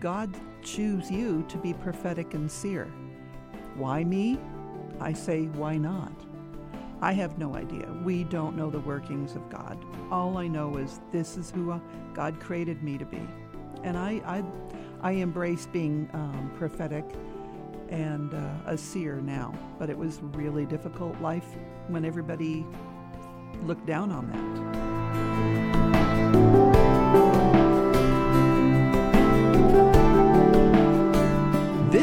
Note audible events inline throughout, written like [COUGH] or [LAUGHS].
God choose you to be prophetic and seer? Why me? I say why not? I have no idea. We don't know the workings of God. All I know is this is who uh, God created me to be, and I I, I embrace being um, prophetic and uh, a seer now. But it was really difficult life when everybody looked down on that.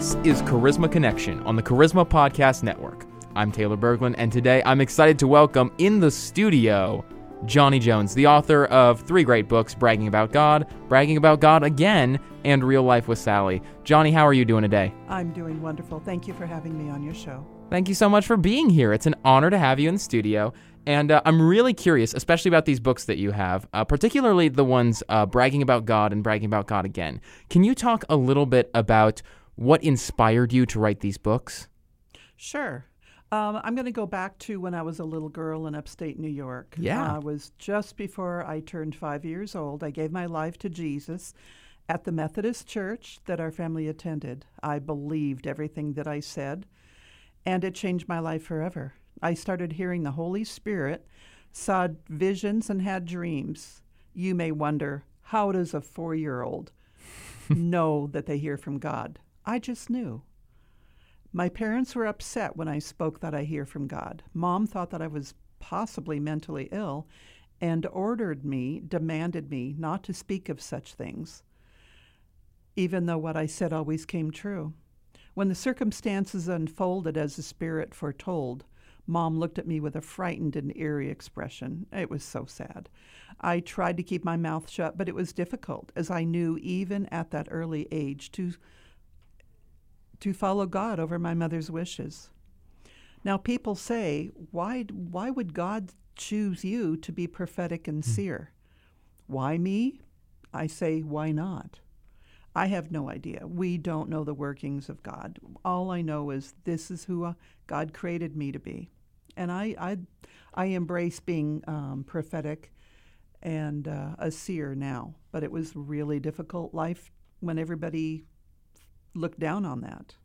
This is Charisma Connection on the Charisma Podcast Network. I'm Taylor Berglund, and today I'm excited to welcome in the studio Joni Jones, the author of three great books Bragging About God, Bragging About God Again, and Real Life with Sally. Joni, how are you doing today? I'm doing wonderful. Thank you for having me on your show. Thank you so much for being here. It's an honor to have you in the studio. And uh, I'm really curious, especially about these books that you have, uh, particularly the ones uh, Bragging About God and Bragging About God Again. Can you talk a little bit about what inspired you to write these books? Sure. Um, I'm going to go back to when I was a little girl in upstate New York. Yeah. Uh, it was just before I turned five years old. I gave my life to Jesus at the Methodist church that our family attended. I believed everything that I said, and it changed my life forever. I started hearing the Holy Spirit, saw visions, and had dreams. You may wonder, how does a four year old [LAUGHS] know that they hear from God? I just knew. My parents were upset when I spoke that I hear from God. Mom thought that I was possibly mentally ill and ordered me, demanded me not to speak of such things, even though what I said always came true. When the circumstances unfolded as the Spirit foretold, Mom looked at me with a frightened and eerie expression. It was so sad. I tried to keep my mouth shut, but it was difficult, as I knew even at that early age to to follow God over my mother's wishes. Now, people say, why, why would God choose you to be prophetic and seer? Why me? I say, why not? I have no idea. We don't know the workings of God. All I know is this is who uh, God created me to be. And I, I, I embrace being um, prophetic and uh, a seer now. But it was really difficult life when everybody look down on that.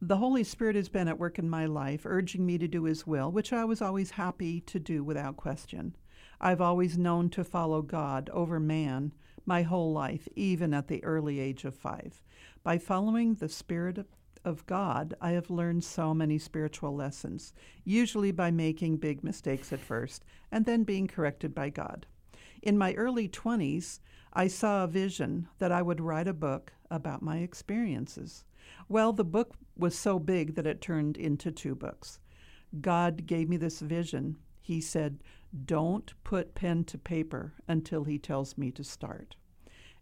The Holy Spirit has been at work in my life, urging me to do His will, which I was always happy to do without question. I've always known to follow God over man my whole life, even at the early age of five. By following the Spirit of God, I have learned so many spiritual lessons, usually by making big mistakes at first and then being corrected by God. In my early 20s, I saw a vision that I would write a book about my experiences. Well, the book was so big that it turned into two books. God gave me this vision. He said, Don't put pen to paper until He tells me to start.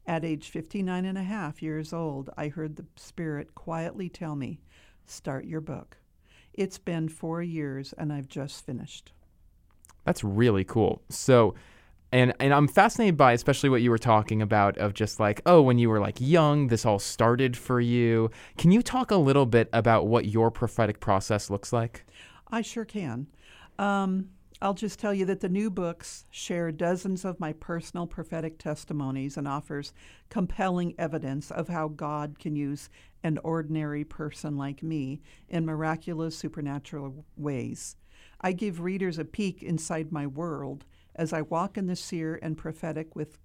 At age 59 and a half years old, I heard the Spirit quietly tell me, Start your book. It's been four years and I've just finished. That's really cool. So, and and I'm fascinated by especially what you were talking about of just like oh when you were like young this all started for you. Can you talk a little bit about what your prophetic process looks like? I sure can. Um, I'll just tell you that the new books share dozens of my personal prophetic testimonies and offers compelling evidence of how God can use an ordinary person like me in miraculous supernatural ways. I give readers a peek inside my world as I walk in the seer and prophetic with,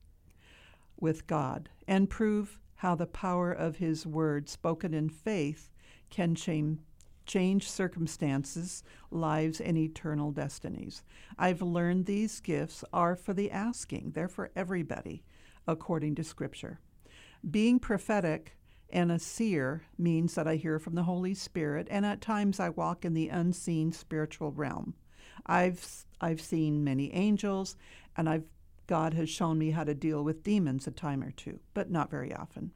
with God and prove how the power of His word spoken in faith can change, change circumstances, lives, and eternal destinies. I've learned these gifts are for the asking, they're for everybody, according to Scripture. Being prophetic and a seer means that I hear from the Holy Spirit, and at times I walk in the unseen spiritual realm. I've I've seen many angels, and I've God has shown me how to deal with demons a time or two, but not very often.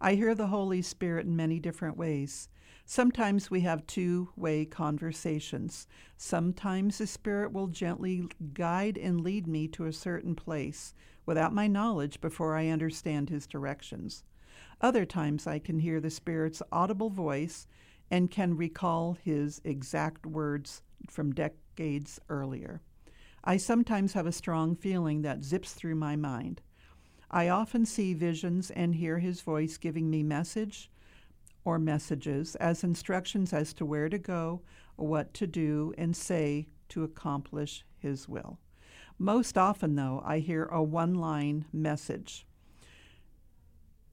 I hear the Holy Spirit in many different ways. Sometimes we have two way conversations. Sometimes the Spirit will gently guide and lead me to a certain place without my knowledge before I understand His directions. Other times I can hear the Spirit's audible voice and can recall His exact words from decades earlier. I sometimes have a strong feeling that zips through my mind. I often see visions and hear his voice giving me message or messages as instructions as to where to go, what to do, and say to accomplish his will. Most often, though, I hear a one line message.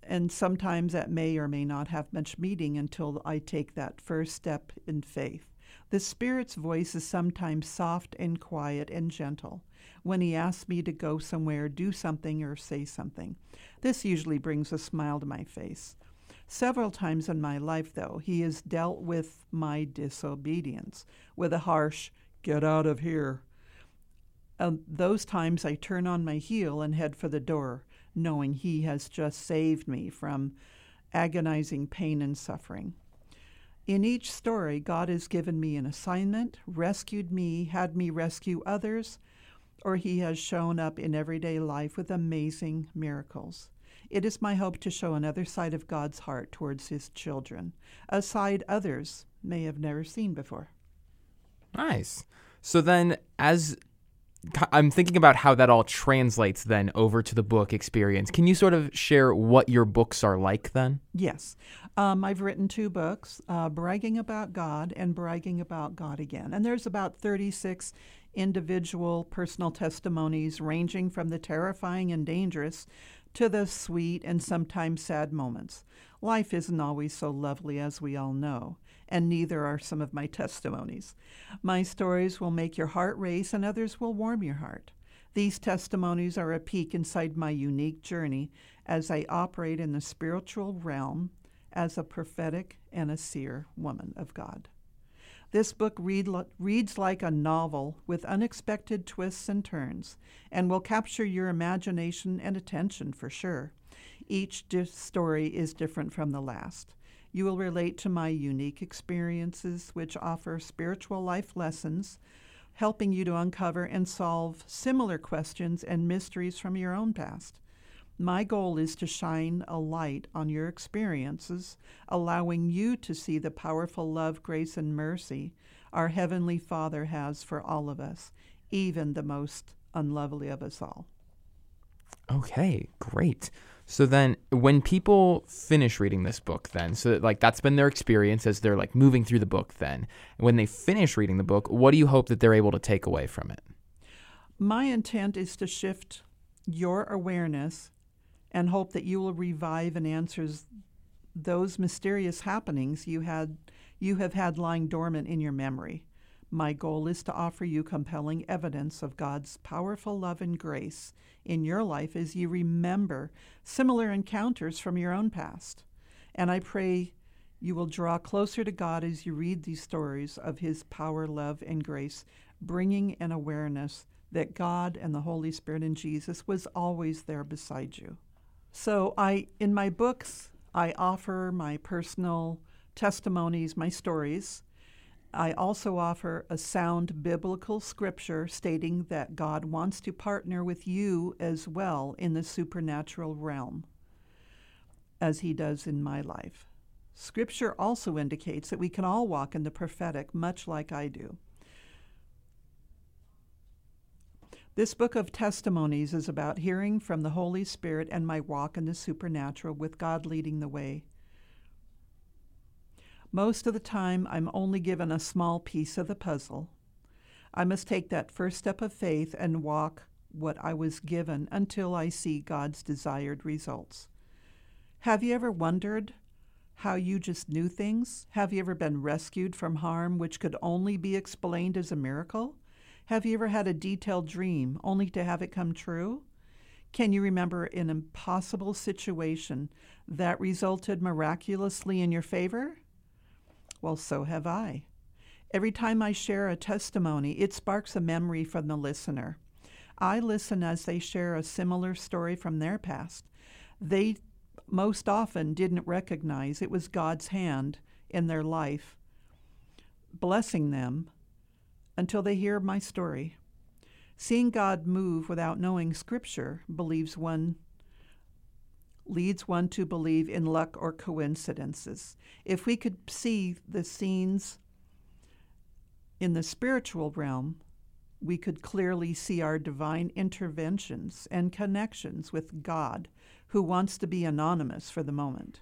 And sometimes that may or may not have much meaning until I take that first step in faith. The Spirit's voice is sometimes soft and quiet and gentle when He asks me to go somewhere, do something, or say something. This usually brings a smile to my face. Several times in my life, though, He has dealt with my disobedience with a harsh, get out of here. And those times I turn on my heel and head for the door, knowing He has just saved me from agonizing pain and suffering. In each story, God has given me an assignment, rescued me, had me rescue others, or He has shown up in everyday life with amazing miracles. It is my hope to show another side of God's heart towards His children, a side others may have never seen before. Nice. So then, as I'm thinking about how that all translates then over to the book experience. Can you sort of share what your books are like then? Yes. Um, I've written two books uh, Bragging About God and Bragging About God Again. And there's about 36 individual personal testimonies ranging from the terrifying and dangerous to the sweet and sometimes sad moments. Life isn't always so lovely as we all know and neither are some of my testimonies. My stories will make your heart race, and others will warm your heart. These testimonies are a peek inside my unique journey as I operate in the spiritual realm as a prophetic and a seer woman of God. This book read, reads like a novel with unexpected twists and turns and will capture your imagination and attention for sure. Each story is different from the last. You will relate to my unique experiences, which offer spiritual life lessons, helping you to uncover and solve similar questions and mysteries from your own past. My goal is to shine a light on your experiences, allowing you to see the powerful love, grace, and mercy our Heavenly Father has for all of us, even the most unlovely of us all. Okay, great. So then when people finish reading this book then, so that, like that's been their experience as they're like moving through the book then. When they finish reading the book, what do you hope that they're able to take away from it? My intent is to shift your awareness and hope that you will revive and answers those mysterious happenings you had you have had lying dormant in your memory. My goal is to offer you compelling evidence of God's powerful love and grace in your life as you remember similar encounters from your own past. And I pray you will draw closer to God as you read these stories of His power, love, and grace, bringing an awareness that God and the Holy Spirit and Jesus was always there beside you. So I in my books I offer my personal testimonies, my stories, I also offer a sound biblical scripture stating that God wants to partner with you as well in the supernatural realm, as He does in my life. Scripture also indicates that we can all walk in the prophetic, much like I do. This book of testimonies is about hearing from the Holy Spirit and my walk in the supernatural with God leading the way. Most of the time, I'm only given a small piece of the puzzle. I must take that first step of faith and walk what I was given until I see God's desired results. Have you ever wondered how you just knew things? Have you ever been rescued from harm which could only be explained as a miracle? Have you ever had a detailed dream only to have it come true? Can you remember an impossible situation that resulted miraculously in your favor? Well, so have I. Every time I share a testimony, it sparks a memory from the listener. I listen as they share a similar story from their past. They most often didn't recognize it was God's hand in their life blessing them until they hear my story. Seeing God move without knowing Scripture believes one leads one to believe in luck or coincidences. If we could see the scenes in the spiritual realm, we could clearly see our divine interventions and connections with God, who wants to be anonymous for the moment.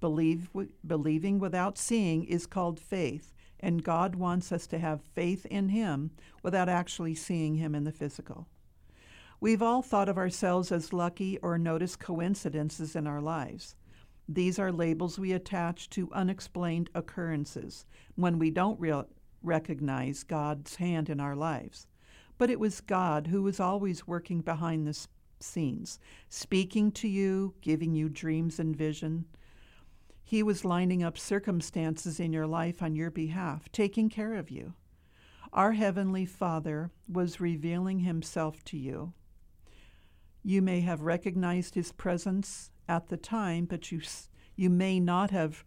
Believe, believing without seeing is called faith, and God wants us to have faith in Him without actually seeing Him in the physical. We've all thought of ourselves as lucky or noticed coincidences in our lives. These are labels we attach to unexplained occurrences when we don't re- recognize God's hand in our lives. But it was God who was always working behind the scenes, speaking to you, giving you dreams and vision. He was lining up circumstances in your life on your behalf, taking care of you. Our Heavenly Father was revealing Himself to you. You may have recognized His presence at the time, but you, you may not have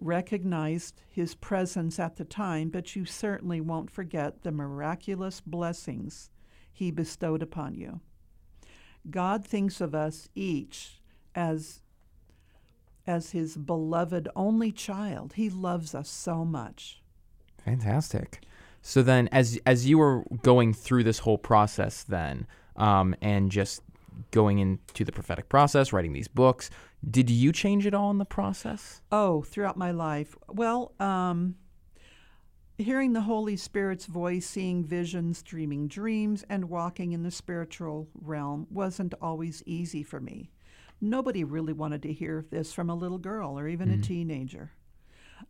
recognized his presence at the time, but you certainly won't forget the miraculous blessings he bestowed upon you. God thinks of us each as as his beloved only child. He loves us so much. Fantastic. So then, as as you were going through this whole process, then, um, and just going into the prophetic process, writing these books. Did you change it all in the process? Oh, throughout my life. Well, um, hearing the Holy Spirit's voice, seeing visions, dreaming dreams, and walking in the spiritual realm wasn't always easy for me. Nobody really wanted to hear this from a little girl or even mm-hmm. a teenager.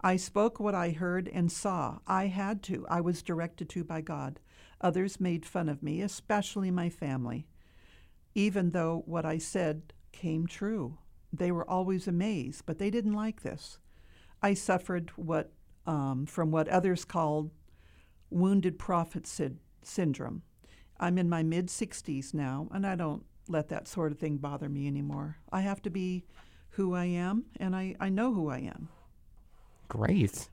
I spoke what I heard and saw. I had to. I was directed to by God. Others made fun of me, especially my family even though what I said came true. They were always amazed, but they didn't like this. I suffered what um, from what others called wounded prophet sy- syndrome. I'm in my mid 60s now, and I don't let that sort of thing bother me anymore. I have to be who I am, and I, I know who I am. Great.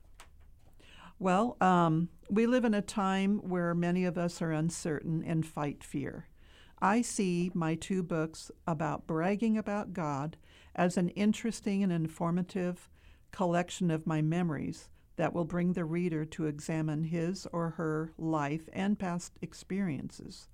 Well, um, we live in a time where many of us are uncertain and fight fear. I see my two books about bragging about God as an interesting and informative collection of my memories that will bring the reader to examine his or her life and past experiences.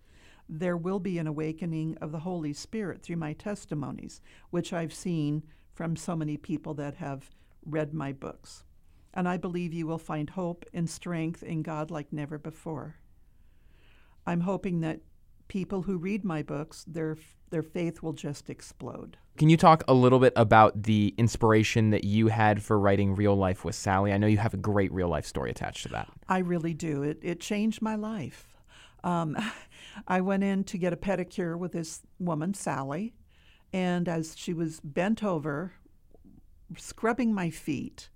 There will be an awakening of the Holy Spirit through my testimonies, which I've seen from so many people that have read my books. And I believe you will find hope and strength in God like never before. I'm hoping that people who read my books, their their faith will just explode. Can you talk a little bit about the inspiration that you had for writing Real Life with Sally? I know you have a great real life story attached to that. I really do. It it changed my life. Um, [LAUGHS] I went in to get a pedicure with this woman, Sally, and as she was bent over, scrubbing my feet,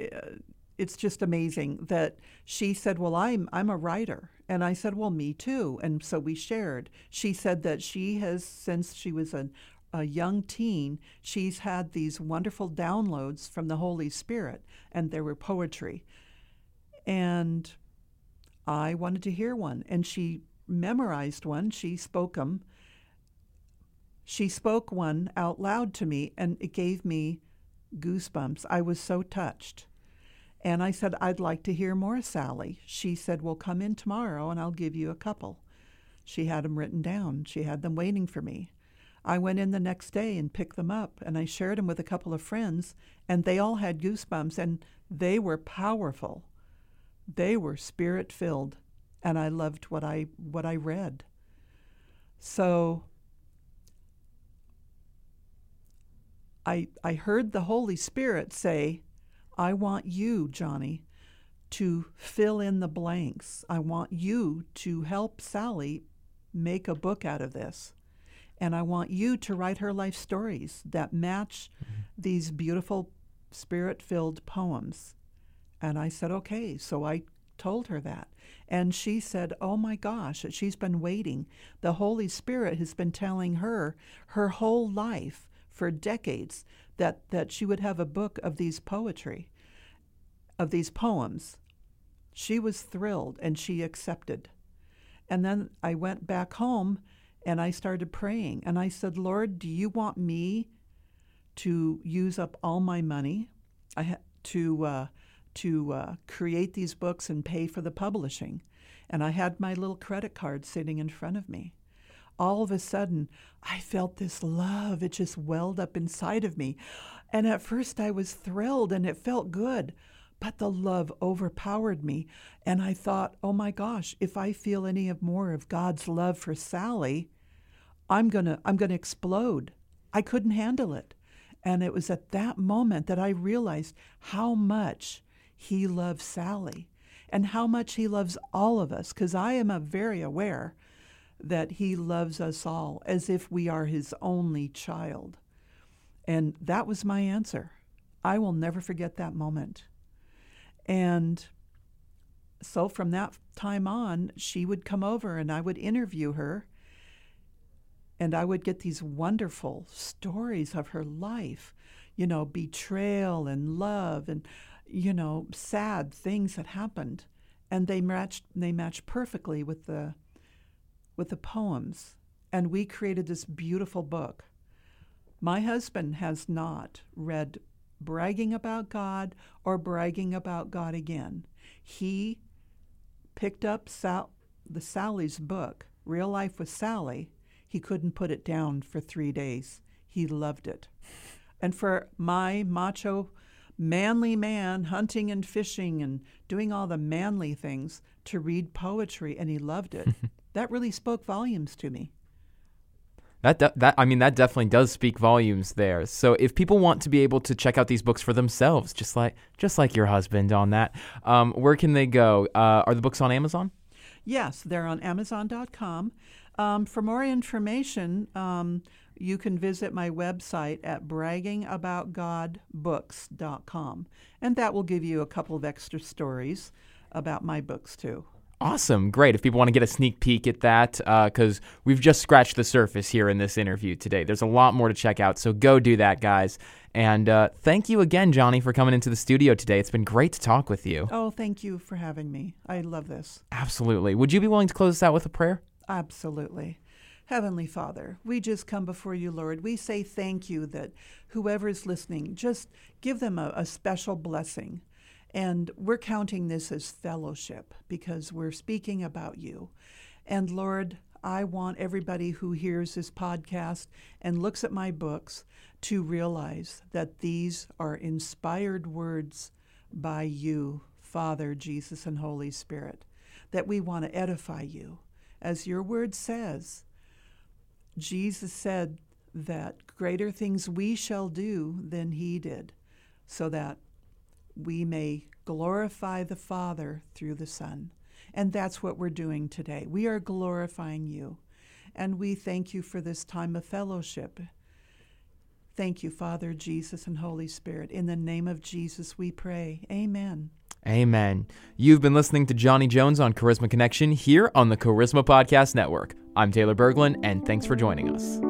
uh, it's just amazing that she said, "Well, I'm I'm a writer," and I said, "Well, me too." And so we shared. She said that she has since she was a a young teen, she's had these wonderful downloads from the Holy Spirit, and there were poetry. And I wanted to hear one, and she memorized one. She spoke them. She spoke one out loud to me, and it gave me goosebumps. I was so touched. And I said, I'd like to hear more, Sally. She said, Well, come in tomorrow and I'll give you a couple. She had them written down. She had them waiting for me. I went in the next day and picked them up and I shared them with a couple of friends, and they all had goosebumps and they were powerful. They were spirit filled, and I loved what I what I read. So I I heard the Holy Spirit say, I want you, Joni, to fill in the blanks. I want you to help Sally make a book out of this. And I want you to write her life stories that match mm-hmm. these beautiful spirit filled poems. And I said, okay. So I told her that. And she said, oh my gosh, she's been waiting. The Holy Spirit has been telling her her whole life for decades that, that she would have a book of these poetry, of these poems. She was thrilled and she accepted. And then I went back home and I started praying. And I said, Lord, do you want me to use up all my money? I ha- to uh, to uh, create these books and pay for the publishing. And I had my little credit card sitting in front of me. All of a sudden, I felt this love. It just welled up inside of me. And at first, I was thrilled and it felt good. But the love overpowered me. And I thought, oh my gosh, if I feel any of more of God's love for Sally, I'm going to I'm going to explode. I couldn't handle it. And it was at that moment that I realized how much he loves Sally and how much he loves all of us because I am a very aware that he loves us all as if we are his only child. And that was my answer. I will never forget that moment. And so from that time on, she would come over and I would interview her. And I would get these wonderful stories of her life, you know, betrayal and love and, you know, sad things that happened. And they matched they matched perfectly with the with the poems. And we created this beautiful book. My husband has not read bragging about God or bragging about God again. He picked up Sal- the Sally's book, Real Life with Sally. He couldn't put it down for three days. He loved it. And for my macho, manly man hunting and fishing and doing all the manly things to read poetry, and he loved it, [LAUGHS] that really spoke volumes to me. That de- that I mean that definitely does speak volumes there. So if people want to be able to check out these books for themselves, just like just like your husband on that, um, where can they go? Uh, are the books on Amazon? Yes, they're on Amazon.com. Um, for more information, um, you can visit my website at braggingaboutgodbooks.com, and that will give you a couple of extra stories about my books too. Awesome. Great. If people want to get a sneak peek at that, because uh, we've just scratched the surface here in this interview today. There's a lot more to check out. So go do that, guys. And uh, thank you again, Joni, for coming into the studio today. It's been great to talk with you. Oh, thank you for having me. I love this. Absolutely. Would you be willing to close us out with a prayer? Absolutely. Heavenly Father, we just come before you, Lord. We say thank you that whoever is listening, just give them a, a special blessing and we're counting this as fellowship because we're speaking about you. And Lord, I want everybody who hears this podcast and looks at my books to realize that these are inspired words by you, Father, Jesus, and Holy Spirit, that we want to edify you. As your word says, Jesus said that greater things we shall do than he did, so that we may glorify the Father through the Son. And that's what we're doing today. We are glorifying you. And we thank you for this time of fellowship. Thank you, Father, Jesus, and Holy Spirit. In the name of Jesus, we pray. Amen. Amen. You've been listening to Joni Jones on Charisma Connection here on the Charisma Podcast Network. I'm Taylor Berglund, and thanks for joining us.